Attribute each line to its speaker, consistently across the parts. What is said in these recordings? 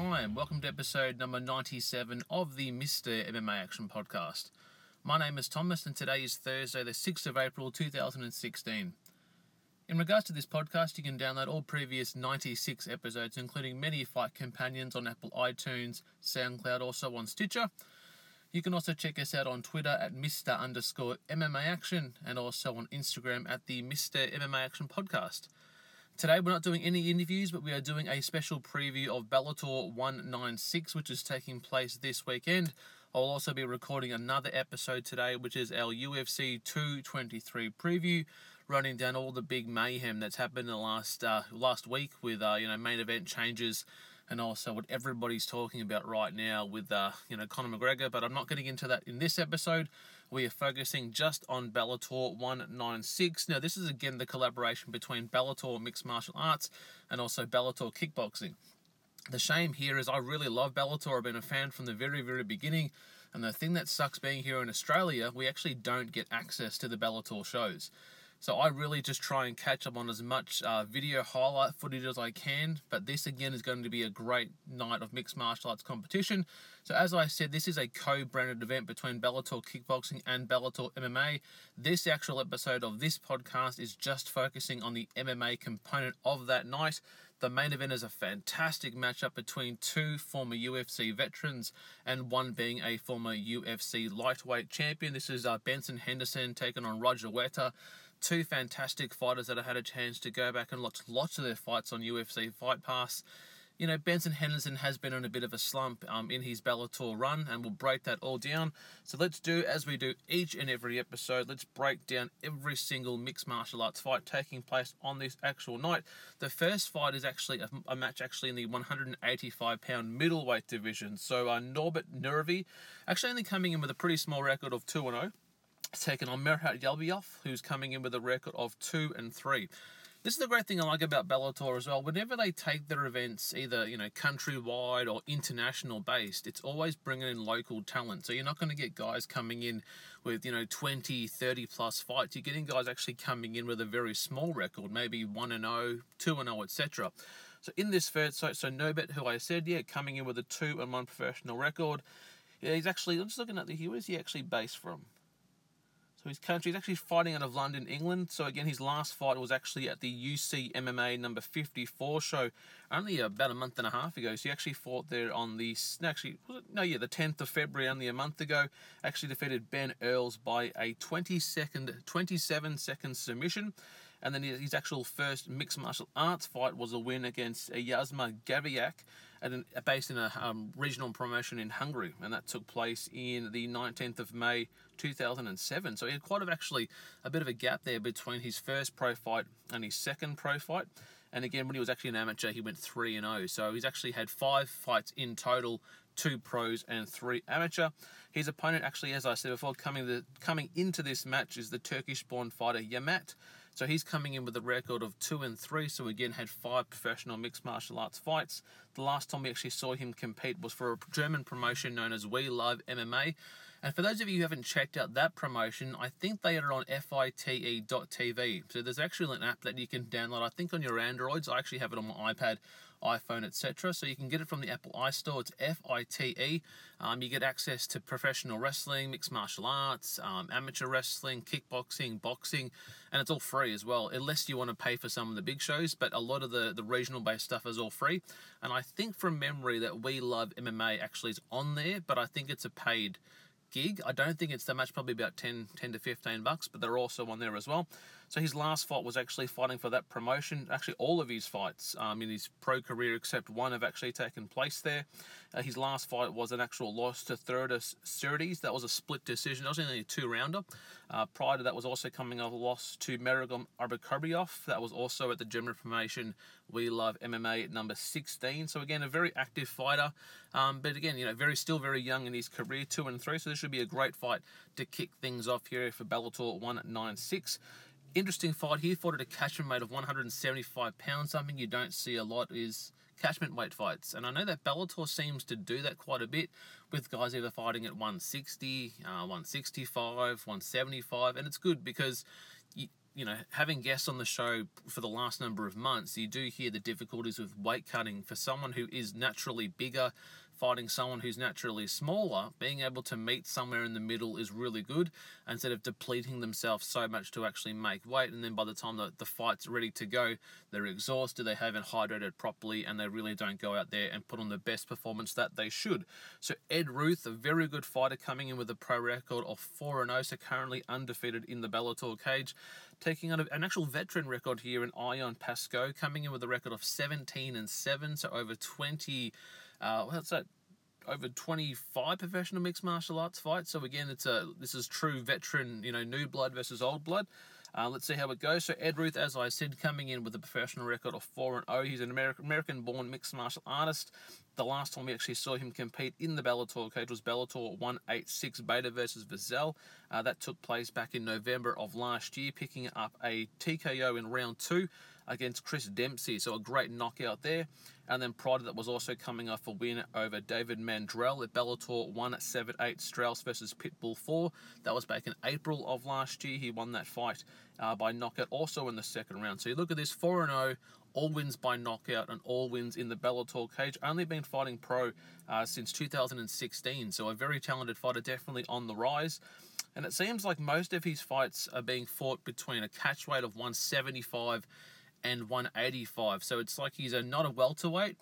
Speaker 1: Hi, welcome to episode number 97 of the Mr. MMA Action Podcast. My name is Thomas, and today is Thursday, the 6th of April 2016. In regards to this podcast, you can download all previous 96 episodes, including many fight companions on Apple iTunes, SoundCloud, also on Stitcher. You can also check us out on Twitter at Mr. underscore MMA Action and also on Instagram at the Mr. MMA Action Podcast. Today we're not doing any interviews, but we are doing a special preview of Bellator 196, which is taking place this weekend. I'll also be recording another episode today, which is our UFC 223 preview, running down all the big mayhem that's happened in the last uh, last week with uh, you know main event changes and also what everybody's talking about right now with uh, you know Conor McGregor. But I'm not getting into that in this episode. We are focusing just on Bellator 196. Now, this is again the collaboration between Bellator Mixed Martial Arts and also Bellator Kickboxing. The shame here is I really love Bellator. I've been a fan from the very, very beginning. And the thing that sucks being here in Australia, we actually don't get access to the Bellator shows. So I really just try and catch up on as much uh, video highlight footage as I can. But this again is going to be a great night of mixed martial arts competition. So as I said, this is a co-branded event between Bellator Kickboxing and Bellator MMA. This actual episode of this podcast is just focusing on the MMA component of that night. The main event is a fantastic matchup between two former UFC veterans and one being a former UFC lightweight champion. This is uh, Benson Henderson taking on Roger Huerta two fantastic fighters that I had a chance to go back and watch lots of their fights on UFC Fight Pass. You know, Benson Henderson has been on a bit of a slump um, in his Bellator run, and we'll break that all down. So let's do as we do each and every episode. Let's break down every single mixed martial arts fight taking place on this actual night. The first fight is actually a, a match actually in the 185 pound middleweight division. So uh, Norbert Nervi actually only coming in with a pretty small record of 2 0 taken on Merhat Yalbiyov, who's coming in with a record of 2 and 3. This is the great thing I like about Bellator as well. Whenever they take their events, either you know countrywide or international based, it's always bringing in local talent. So you're not going to get guys coming in with you know 20, 30 plus fights. You're getting guys actually coming in with a very small record, maybe one and 0, 2 and 0, etc. So in this first, so so Nobet, who I said, yeah, coming in with a two and one professional record. Yeah, he's actually. I'm just looking at the. Who is he actually based from? So his country, is actually fighting out of London, England. So again, his last fight was actually at the UC MMA number 54 show only about a month and a half ago. So he actually fought there on the, actually, no, yeah, the 10th of February, only a month ago. Actually defeated Ben Earls by a 20 second, 27 second submission. And then his actual first mixed martial arts fight was a win against Yasma Gaviak, an, based in a um, regional promotion in Hungary, and that took place in the 19th of May 2007. So he had quite of actually a bit of a gap there between his first pro fight and his second pro fight. And again, when he was actually an amateur, he went 3 and 0. So he's actually had five fights in total two pros and three amateur. His opponent, actually, as I said before, coming the, coming into this match is the Turkish-born fighter Yamat. So he's coming in with a record of two and three. So again, had five professional mixed martial arts fights. The last time we actually saw him compete was for a German promotion known as We Love MMA. And for those of you who haven't checked out that promotion, I think they are on fite.tv. So there's actually an app that you can download, I think on your Androids. I actually have it on my iPad iPhone, etc. So you can get it from the Apple iStore. It's F I T E. Um, you get access to professional wrestling, mixed martial arts, um, amateur wrestling, kickboxing, boxing, and it's all free as well, unless you want to pay for some of the big shows. But a lot of the, the regional based stuff is all free. And I think from memory that We Love MMA actually is on there, but I think it's a paid gig. I don't think it's that much, probably about 10, 10 to 15 bucks, but they're also on there as well. So his last fight was actually fighting for that promotion. Actually, all of his fights um, in his pro career, except one, have actually taken place there. Uh, his last fight was an actual loss to Theudas Sirtis. That was a split decision. That was only a two-rounder. Uh, prior to that was also coming a loss to Meragom Aberkrombiev. That was also at the German promotion We Love MMA number 16. So again, a very active fighter. Um, but again, you know, very still very young in his career, two and three. So this should be a great fight to kick things off here for Bellator 196 interesting fight here. Fought at a catchment weight of 175 pounds. Something you don't see a lot is catchment weight fights. And I know that Bellator seems to do that quite a bit with guys either fighting at 160, uh, 165, 175. And it's good because you, you know, having guests on the show for the last number of months, you do hear the difficulties with weight cutting for someone who is naturally bigger, fighting someone who's naturally smaller, being able to meet somewhere in the middle is really good instead of depleting themselves so much to actually make weight. And then by the time the, the fight's ready to go, they're exhausted, they haven't hydrated properly, and they really don't go out there and put on the best performance that they should. So, Ed Ruth, a very good fighter, coming in with a pro record of 4 0, so currently undefeated in the Bellator cage taking on an actual veteran record here in Ion Pascoe, coming in with a record of 17 and 7, so over 20 uh, what's that? Over 25 professional mixed martial arts fights. So again, it's a this is true veteran, you know, new blood versus old blood. Uh, let's see how it goes. So Ed Ruth, as I said, coming in with a professional record of 4 and 0. He's an American, American-born mixed martial artist. The last time we actually saw him compete in the Bellator cage was Bellator 186 Beta versus Vazel. Uh, that took place back in November of last year, picking up a TKO in round two against Chris Dempsey. So a great knockout there. And then to that was also coming off a win over David Mandrell at Bellator 178 Straus versus Pitbull 4. That was back in April of last year. He won that fight uh, by knockout also in the second round. So you look at this 4 0 all wins by knockout and all wins in the Bellator cage. Only been fighting pro uh, since 2016, so a very talented fighter, definitely on the rise. And it seems like most of his fights are being fought between a catch weight of 175 and 185. So it's like he's a not a welterweight,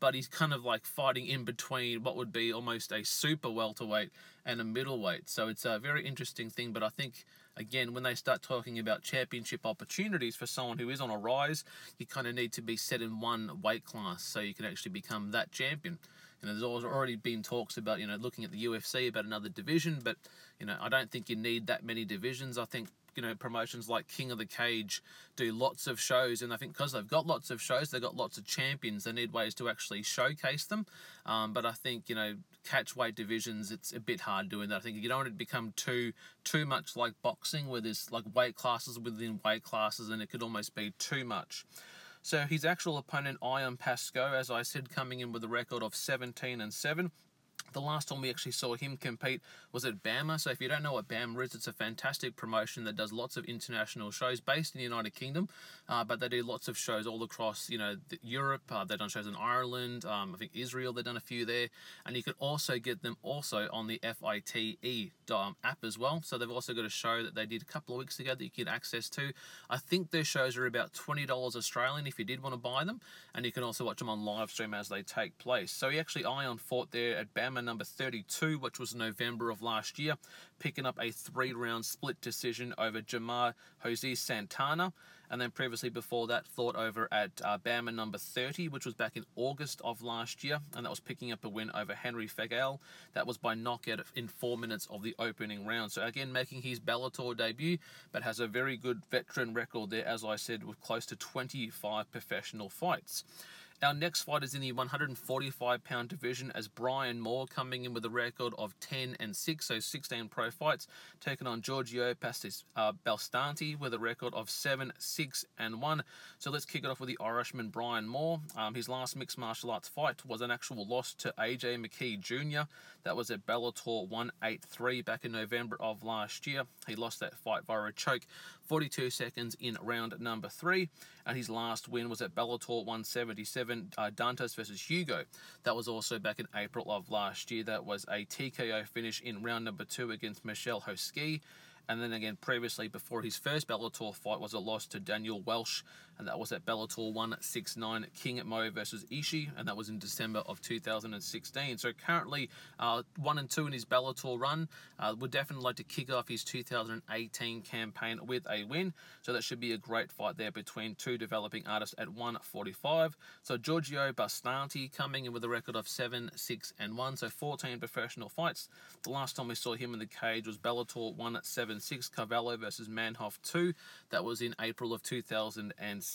Speaker 1: but he's kind of like fighting in between what would be almost a super welterweight and a middleweight. So it's a very interesting thing. But I think again, when they start talking about championship opportunities for someone who is on a rise, you kind of need to be set in one weight class so you can actually become that champion. You know, there's always already been talks about you know looking at the UFC about another division, but you know I don't think you need that many divisions. I think you know promotions like King of the Cage do lots of shows, and I think because they've got lots of shows, they've got lots of champions. They need ways to actually showcase them. Um, but I think you know catch weight divisions, it's a bit hard doing that. I think you don't want it to become too too much like boxing, where there's like weight classes within weight classes, and it could almost be too much. So his actual opponent, Ion Pascoe, as I said, coming in with a record of 17 and 7. The last time we actually saw him compete was at BAMMA. So if you don't know what BAMMA is, it's a fantastic promotion that does lots of international shows based in the United Kingdom, uh, but they do lots of shows all across, you know, Europe. Uh, they've done shows in Ireland, um, I think Israel. They've done a few there, and you can also get them also on the FITE um, app as well. So they've also got a show that they did a couple of weeks ago that you get access to. I think their shows are about twenty dollars Australian if you did want to buy them, and you can also watch them on live stream as they take place. So he actually Ion fought there at Number 32, which was November of last year, picking up a three round split decision over Jamar Jose Santana. And then previously before that, fought over at uh, BAMMA number 30, which was back in August of last year. And that was picking up a win over Henry Fegal. That was by knockout in four minutes of the opening round. So again, making his Bellator debut, but has a very good veteran record there, as I said, with close to 25 professional fights. Our next fight is in the 145 pound division as Brian Moore coming in with a record of 10 and 6, so 16 pro fights, taking on Giorgio Pastis uh, with a record of 7, 6 and 1. So let's kick it off with the Irishman Brian Moore. Um, his last mixed martial arts fight was an actual loss to AJ McKee Jr. That was at Bellator 183 back in November of last year. He lost that fight via a choke 42 seconds in round number three. And his last win was at Bellator 177, uh, Dantas versus Hugo. That was also back in April of last year. That was a TKO finish in round number two against Michel Hoski. And then again, previously, before his first Bellator fight, was a loss to Daniel Welsh, and that was at Bellator 169 King Mo versus Ishii, and that was in December of 2016. So currently, uh, one and two in his Bellator run. Uh, would definitely like to kick off his 2018 campaign with a win. So that should be a great fight there between two developing artists at 145. So Giorgio Bastanti coming in with a record of 7, 6, and 1. So 14 professional fights. The last time we saw him in the cage was Bellator 176 Carvalho versus Manhoef 2. That was in April of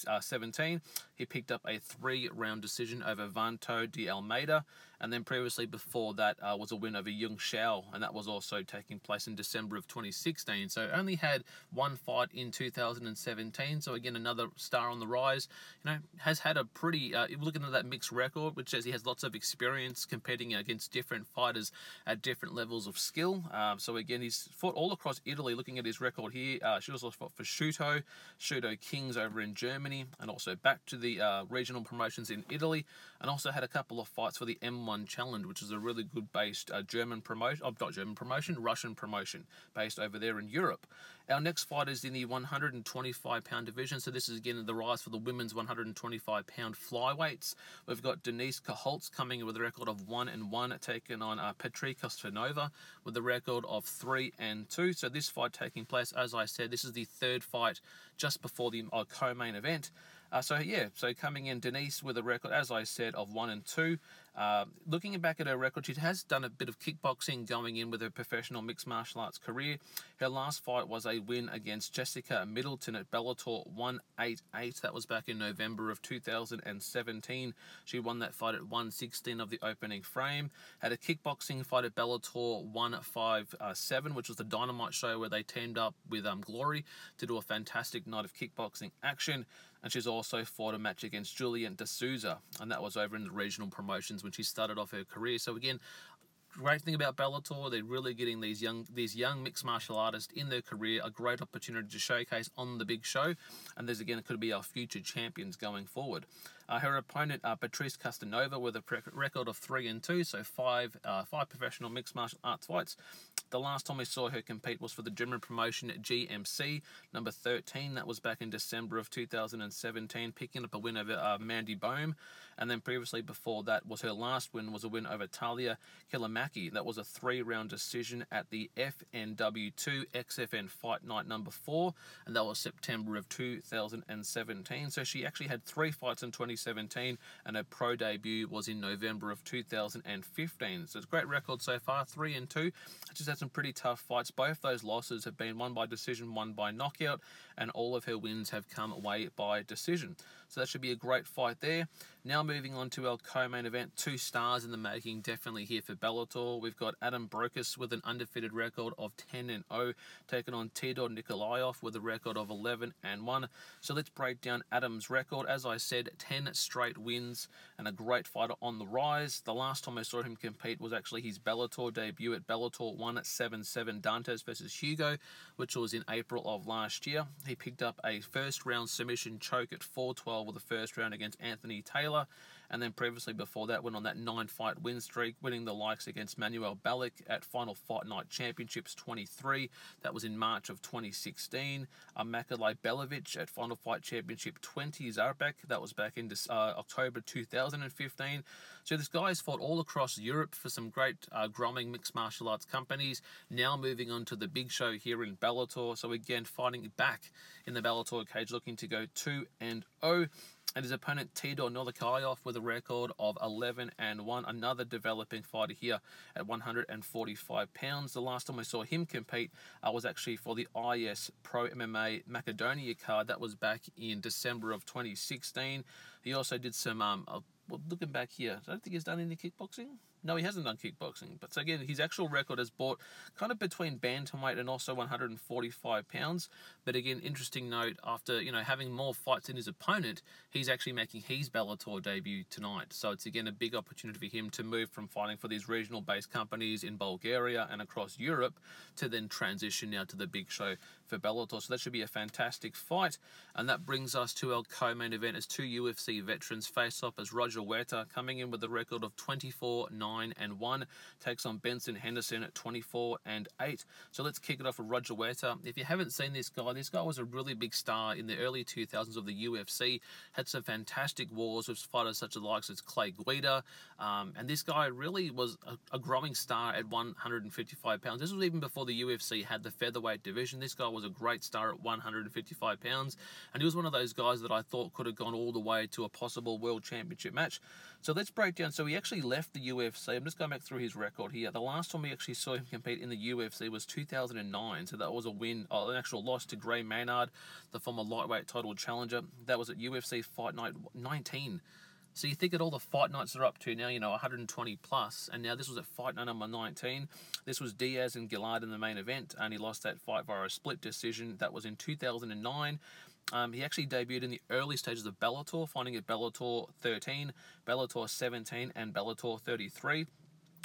Speaker 1: Uh, 2017. He picked up a three round decision over Vanto de Almeida. And then previously before that uh, was a win over Yung Shao, and that was also taking place in December of 2016. So only had one fight in 2017. So again, another star on the rise. You know, has had a pretty. Uh, looking at that mixed record, which says he has lots of experience competing against different fighters at different levels of skill. Um, so again, he's fought all across Italy. Looking at his record here, uh, she also fought for Shooto, Shooto Kings over in Germany, and also back to the uh, regional promotions in Italy, and also had a couple of fights for the M1 Challenge, which is a really good based uh, German promotion, oh, not German promotion, Russian promotion based over there in Europe. Our next fight is in the 125 pound division. So this is again the rise for the women's 125 pound flyweights. We've got Denise Koholtz coming with a record of one and one, taking on uh, Petri Kostanova with a record of three and two. So this fight taking place, as I said, this is the third fight just before the uh, co-main event. Uh, so yeah, so coming in Denise with a record, as I said, of one and two. Uh, looking back at her record, she has done a bit of kickboxing going in with her professional mixed martial arts career. Her last fight was a win against Jessica Middleton at Bellator 188. That was back in November of 2017. She won that fight at 116 of the opening frame. Had a kickboxing fight at Bellator 157, which was the Dynamite show where they teamed up with um, Glory to do a fantastic night of kickboxing action and she's also fought a match against Julian D'Souza, and that was over in the regional promotions when she started off her career. So again, great thing about Bellator, they're really getting these young these young mixed martial artists in their career a great opportunity to showcase on the big show, and there's again could be our future champions going forward. Uh, her opponent, uh, Patrice Castanova, with a record of three and two, so five uh, five professional mixed martial arts fights. The last time we saw her compete was for the German promotion at GMC number 13. That was back in December of 2017, picking up a win over uh, Mandy Bohm. And then previously before that was her last win was a win over Talia Kilimaki. That was a three-round decision at the FNW2 XFN Fight Night number four, and that was September of 2017. So she actually had three fights in 2017, and her pro debut was in November of 2015. So it's a great record so far, three and two. She's had some pretty tough fights. Both those losses have been one by decision, one by knockout, and all of her wins have come away by decision. So that should be a great fight there. Now moving on to our co-main event, two stars in the making, definitely here for Bellator. We've got Adam Brokus with an undefeated record of 10 and 0, taking on Tedor Nikolaev with a record of 11 and 1. So let's break down Adam's record. As I said, 10 straight wins and a great fighter on the rise. The last time I saw him compete was actually his Bellator debut at Bellator 177 Dantas versus Hugo, which was in April of last year. He picked up a first round submission choke at 412 with the first round against Anthony Taylor and then previously before that went on that nine fight win streak, winning the likes against Manuel Balic at Final Fight Night Championships 23. That was in March of 2016. Uh, Makalay Belovic at Final Fight Championship 20 Zarbek. That was back in uh, October 2015. So this guy has fought all across Europe for some great uh, growing mixed martial arts companies. Now moving on to the big show here in Bellator. So again, fighting back in the Bellator cage, looking to go 2 and 0 and his opponent Tedor Nikolaev with a record of 11 and 1. Another developing fighter here at 145 pounds. The last time I saw him compete uh, was actually for the IS Pro MMA Macedonia card. That was back in December of 2016. He also did some, um, uh, well, looking back here, I don't think he's done any kickboxing. No, he hasn't done kickboxing. But so again, his actual record has bought kind of between bantamweight and also 145 pounds. But again, interesting note after you know having more fights than his opponent, he's actually making his Bellator debut tonight. So it's again a big opportunity for him to move from fighting for these regional-based companies in Bulgaria and across Europe to then transition now to the big show for Bellator. So that should be a fantastic fight. And that brings us to our co-main event as two UFC veterans face off as Roger Huerta coming in with a record of 24 9 9 and 1 takes on Benson Henderson at 24 and 8. So let's kick it off with Roger Huerta. If you haven't seen this guy, this guy was a really big star in the early 2000s of the UFC. Had some fantastic wars with fighters such as the likes as Clay Guida, um, and this guy really was a, a growing star at 155 pounds. This was even before the UFC had the featherweight division. This guy was a great star at 155 pounds, and he was one of those guys that I thought could have gone all the way to a possible world championship match. So let's break down. So he actually left the UFC. I'm just going back through his record here. The last time we actually saw him compete in the UFC was 2009. So that was a win, oh, an actual loss to Gray Maynard, the former lightweight title challenger. That was at UFC Fight Night 19. So you think at all the fight nights are up to now, you know, 120 plus, and now this was at fight night number 19. This was Diaz and Guillard in the main event, and he lost that fight via a split decision. That was in 2009. Um, he actually debuted in the early stages of Bellator, finding at Bellator 13, Bellator 17, and Bellator 33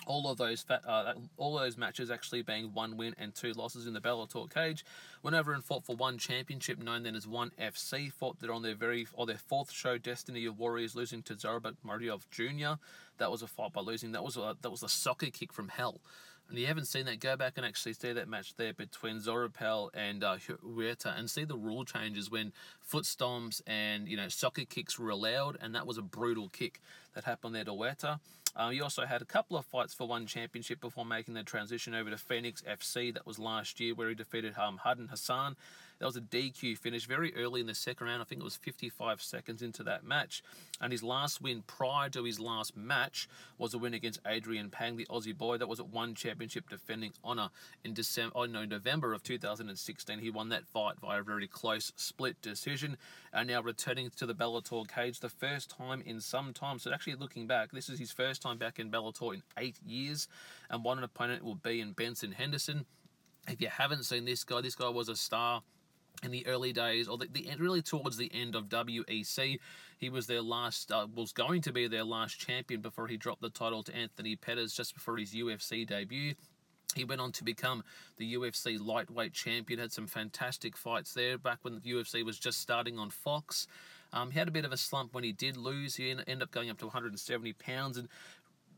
Speaker 1: all of those uh, all those matches actually being one win and two losses in the Bellator cage. Went over and fought for one championship, known then as One FC. Fought there on their very or their fourth show, Destiny of Warriors, losing to Zorbek Mariov Jr. That was a fight by losing. That was a, that was a soccer kick from hell. And you haven't seen that, go back and actually see that match there between Zoropel and uh, Huerta and see the rule changes when foot stomps and you know soccer kicks were allowed, and that was a brutal kick that happened there to Huerta. Uh, he also had a couple of fights for one championship before making the transition over to Phoenix FC. That was last year, where he defeated um, Hudden Hassan. That was a DQ finish very early in the second round. I think it was 55 seconds into that match. And his last win prior to his last match was a win against Adrian Pang, the Aussie boy. That was at one championship defending honour in December, oh no, November of 2016. He won that fight via a very close split decision. And now returning to the Bellator cage, the first time in some time. So actually looking back, this is his first time back in Bellator in eight years. And what an opponent will be in Benson Henderson. If you haven't seen this guy, this guy was a star in the early days, or the, the really towards the end of WEC, he was their last, uh, was going to be their last champion before he dropped the title to Anthony Pettis just before his UFC debut. He went on to become the UFC lightweight champion. Had some fantastic fights there back when the UFC was just starting on Fox. Um, he had a bit of a slump when he did lose. He ended up going up to 170 pounds, and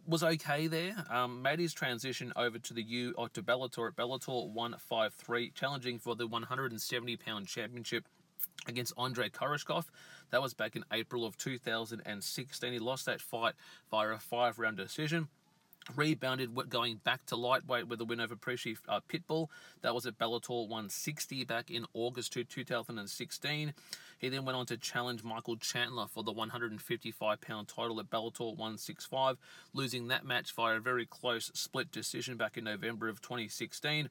Speaker 1: was okay there. Um, made his transition over to the U or to Bellator at Bellator 153, challenging for the 170 pound championship against Andrei Koreshkov. That was back in April of 2016. He lost that fight via a five round decision rebounded going back to lightweight with a win over Prishi uh, Pitbull. That was at Bellator 160 back in August 2016. He then went on to challenge Michael Chandler for the 155 pound title at Bellator 165, losing that match via a very close split decision back in November of 2016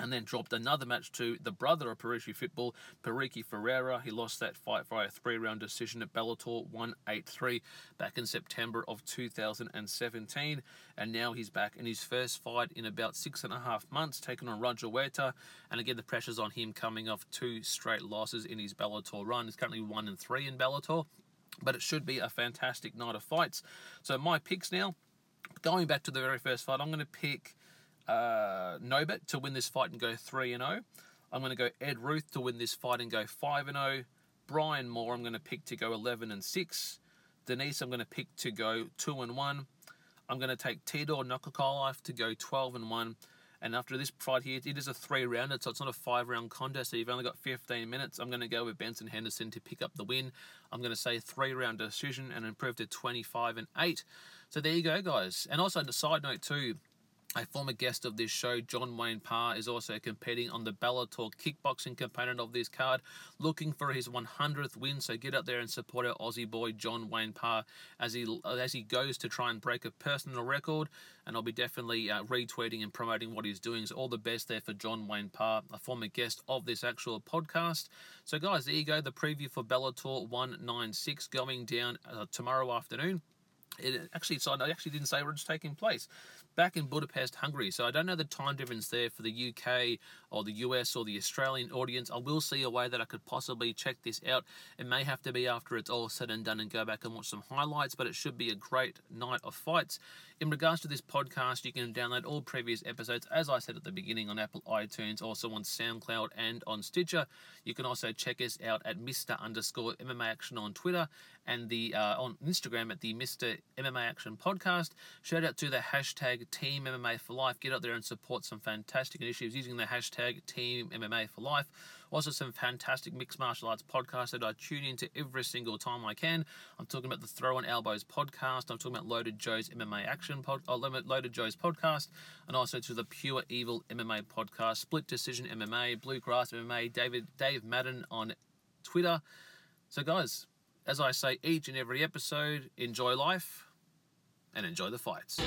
Speaker 1: and then dropped another match to the brother of Parisi Football, Pariki Ferreira. He lost that fight via a three round decision at Bellator 183 back in September of 2017. And now he's back in his first fight in about six and a half months, taking on Roger Huerta. And again, the pressure's on him coming off two straight losses in his Bellator run. He's currently one and three in Bellator, but it should be a fantastic night of fights. So, my picks now. Going back to the very first fight, I'm going to pick uh, to win this fight and go 3 and 0. I'm going to go Ed Ruth to win this fight and go 5 and 0. Brian Moore, I'm going to pick to go 11 and 6. Denise, I'm going to pick to go 2 and 1. I'm going to take Tedor Nokokolife to go 12 and 1. And after this fight here, it is a three rounder, so it's not a five round contest. So you've only got 15 minutes. I'm going to go with Benson Henderson to pick up the win. I'm going to say three round decision and improve to 25 and 8. So there you go, guys. And also, on a side note, too, a former guest of this show, John Wayne Parr, is also competing on the Bellator kickboxing component of this card, looking for his 100th win. So get out there and support our Aussie boy John Wayne Parr as he as he goes to try and break a personal record. And I'll be definitely uh, retweeting and promoting what he's doing. So all the best there for John Wayne Parr, a former guest of this actual podcast. So guys, there you go, the preview for Bellator 196 going down uh, tomorrow afternoon. It actually, so I actually didn't say where it's taking place back in Budapest, Hungary. So I don't know the time difference there for the UK or the US or the Australian audience. I will see a way that I could possibly check this out. It may have to be after it's all said and done and go back and watch some highlights, but it should be a great night of fights. In regards to this podcast, you can download all previous episodes, as I said at the beginning, on Apple iTunes, also on SoundCloud and on Stitcher. You can also check us out at Mr. underscore MMA Action on Twitter and the uh, on Instagram at the Mr. MMA Action Podcast. Shout out to the hashtag Team MMA for Life. Get out there and support some fantastic initiatives using the hashtag Team MMA for Life. Also, some fantastic mixed martial arts podcasts that I tune into every single time I can. I'm talking about the Throw and Elbows podcast. I'm talking about Loaded Joe's MMA Action pod, uh, Loaded Joe's podcast, and also to the Pure Evil MMA podcast, Split Decision MMA, Bluegrass MMA, David Dave Madden on Twitter. So, guys, as I say each and every episode, enjoy life and enjoy the fights.